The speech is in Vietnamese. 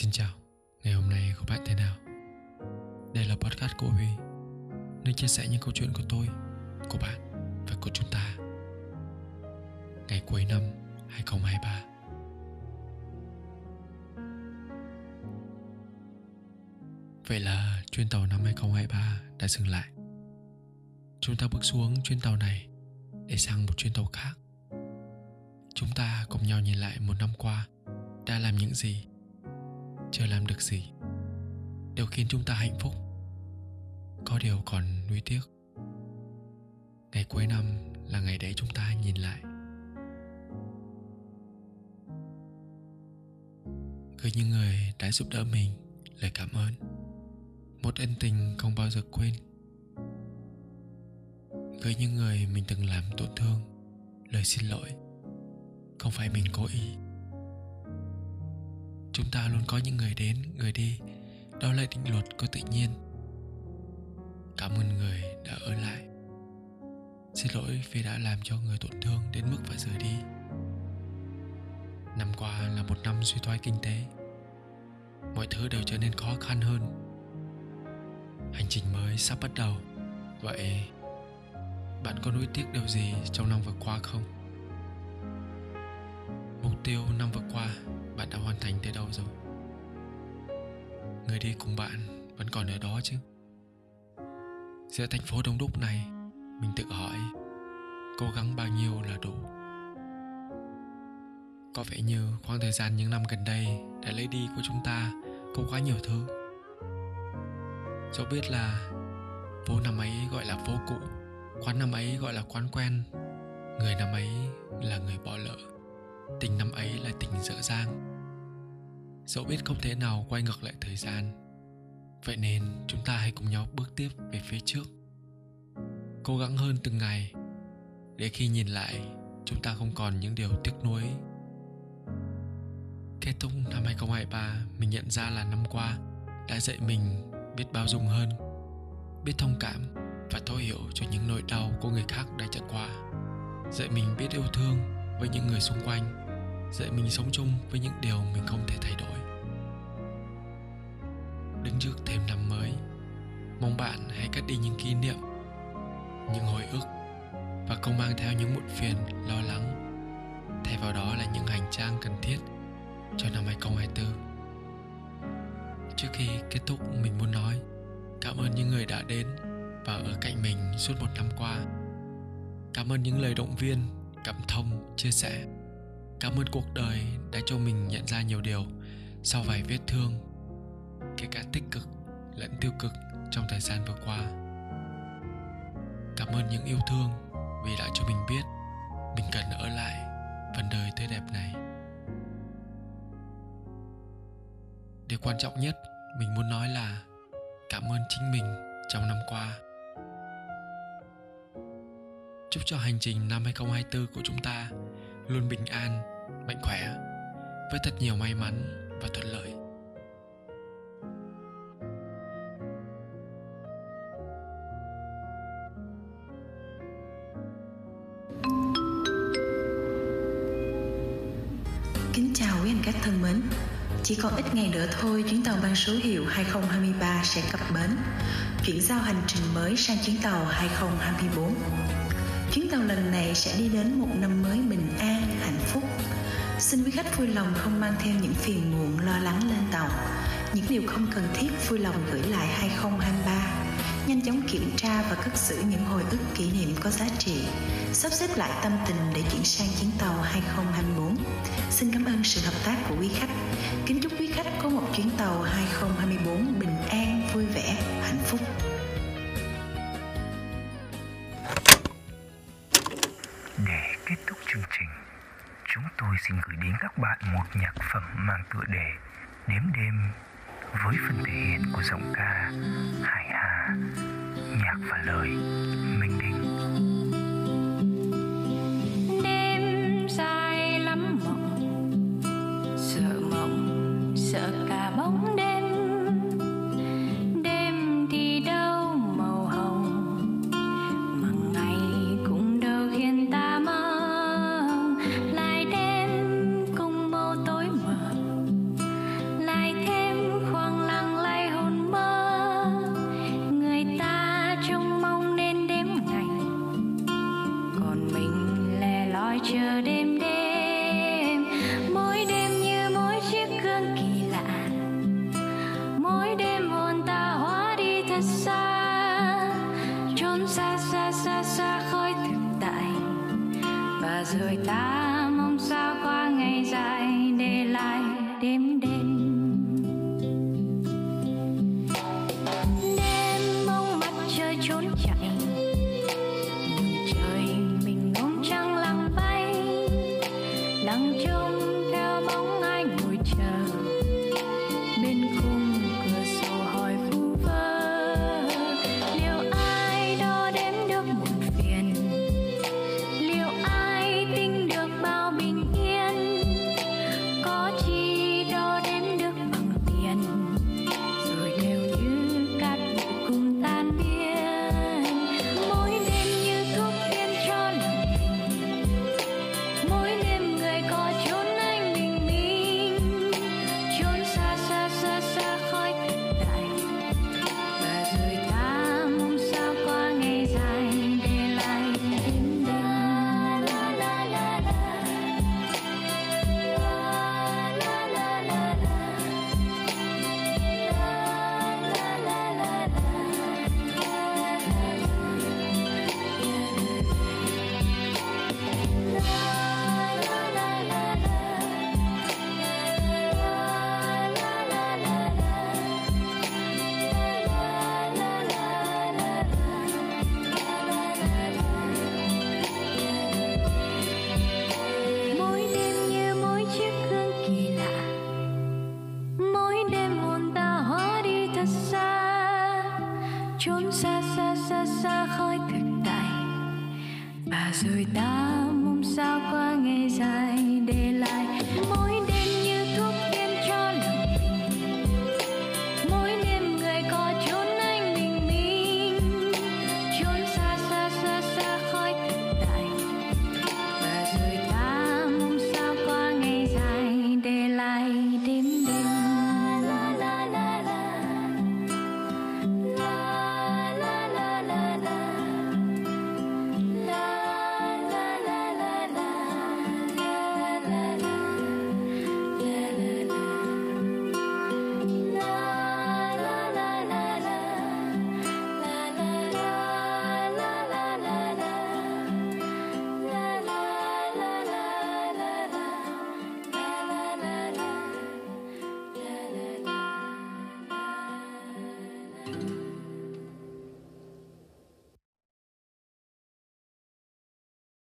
Xin chào, ngày hôm nay của bạn thế nào? Đây là podcast của Huy Nơi chia sẻ những câu chuyện của tôi, của bạn và của chúng ta. Ngày cuối năm 2023 Vậy là chuyến tàu năm 2023 đã dừng lại. Chúng ta bước xuống chuyến tàu này để sang một chuyến tàu khác. Chúng ta cùng nhau nhìn lại một năm qua đã làm những gì chưa làm được gì. Đều khiến chúng ta hạnh phúc. Có điều còn nuối tiếc. Ngày cuối năm là ngày đấy chúng ta nhìn lại. Gửi những người đã giúp đỡ mình, lời cảm ơn. Một ân tình không bao giờ quên. Gửi những người mình từng làm tổn thương, lời xin lỗi. Không phải mình cố ý chúng ta luôn có những người đến, người đi. Đó là định luật của tự nhiên. Cảm ơn người đã ở lại. Xin lỗi vì đã làm cho người tổn thương đến mức phải rời đi. Năm qua là một năm suy thoái kinh tế. Mọi thứ đều trở nên khó khăn hơn. Hành trình mới sắp bắt đầu. Vậy, bạn có nuối tiếc điều gì trong năm vừa qua không? Mục tiêu năm vừa qua bạn đã hoàn thành tới đâu rồi? Người đi cùng bạn vẫn còn ở đó chứ? Giữa thành phố đông đúc này, mình tự hỏi, cố gắng bao nhiêu là đủ? Có vẻ như khoảng thời gian những năm gần đây đã lấy đi của chúng ta có quá nhiều thứ. Dẫu biết là phố năm ấy gọi là phố cũ, quán năm ấy gọi là quán quen, người năm ấy là người bỏ lỡ tình năm ấy là tình dở dang. Dẫu biết không thể nào quay ngược lại thời gian, vậy nên chúng ta hãy cùng nhau bước tiếp về phía trước. Cố gắng hơn từng ngày, để khi nhìn lại, chúng ta không còn những điều tiếc nuối. Kết thúc năm 2023 mình nhận ra là năm qua đã dạy mình biết bao dung hơn, biết thông cảm và thấu hiểu cho những nỗi đau của người khác đã trải qua. Dạy mình biết yêu thương với những người xung quanh, dạy mình sống chung với những điều mình không thể thay đổi. Đứng trước thêm năm mới, mong bạn hãy cất đi những kỷ niệm, những hồi ức và không mang theo những muộn phiền, lo lắng. Thay vào đó là những hành trang cần thiết cho năm 2024 trước khi kết thúc, mình muốn nói cảm ơn những người đã đến và ở cạnh mình suốt một năm qua. Cảm ơn những lời động viên cảm thông, chia sẻ. Cảm ơn cuộc đời đã cho mình nhận ra nhiều điều sau vài vết thương, kể cả tích cực lẫn tiêu cực trong thời gian vừa qua. Cảm ơn những yêu thương vì đã cho mình biết mình cần ở lại phần đời tươi đẹp này. Điều quan trọng nhất mình muốn nói là cảm ơn chính mình trong năm qua chúc cho hành trình năm 2024 của chúng ta luôn bình an, mạnh khỏe với thật nhiều may mắn và thuận lợi. Kính chào quý hành khách thân mến. Chỉ còn ít ngày nữa thôi, chuyến tàu mang số hiệu 2023 sẽ cập bến, chuyển giao hành trình mới sang chuyến tàu 2024. Chuyến tàu lần này sẽ đi đến một năm mới bình an, hạnh phúc. Xin quý khách vui lòng không mang theo những phiền muộn lo lắng lên tàu. Những điều không cần thiết vui lòng gửi lại 2023. Nhanh chóng kiểm tra và cất giữ những hồi ức kỷ niệm có giá trị. Sắp xếp lại tâm tình để chuyển sang chuyến tàu 2024. Xin cảm ơn sự hợp tác của quý khách. Kính chúc quý khách có một chuyến tàu 2024 bình an, vui vẻ, hạnh phúc. Chương trình, chúng tôi xin gửi đến các bạn một nhạc phẩm mang tựa đề Đếm đêm với phần thể hiện của giọng ca Hải Hà, nhạc và lời nơi xa trốn xa xa xa xa khỏi thực tại. Và rồi ta Bà rồi ta mong sao có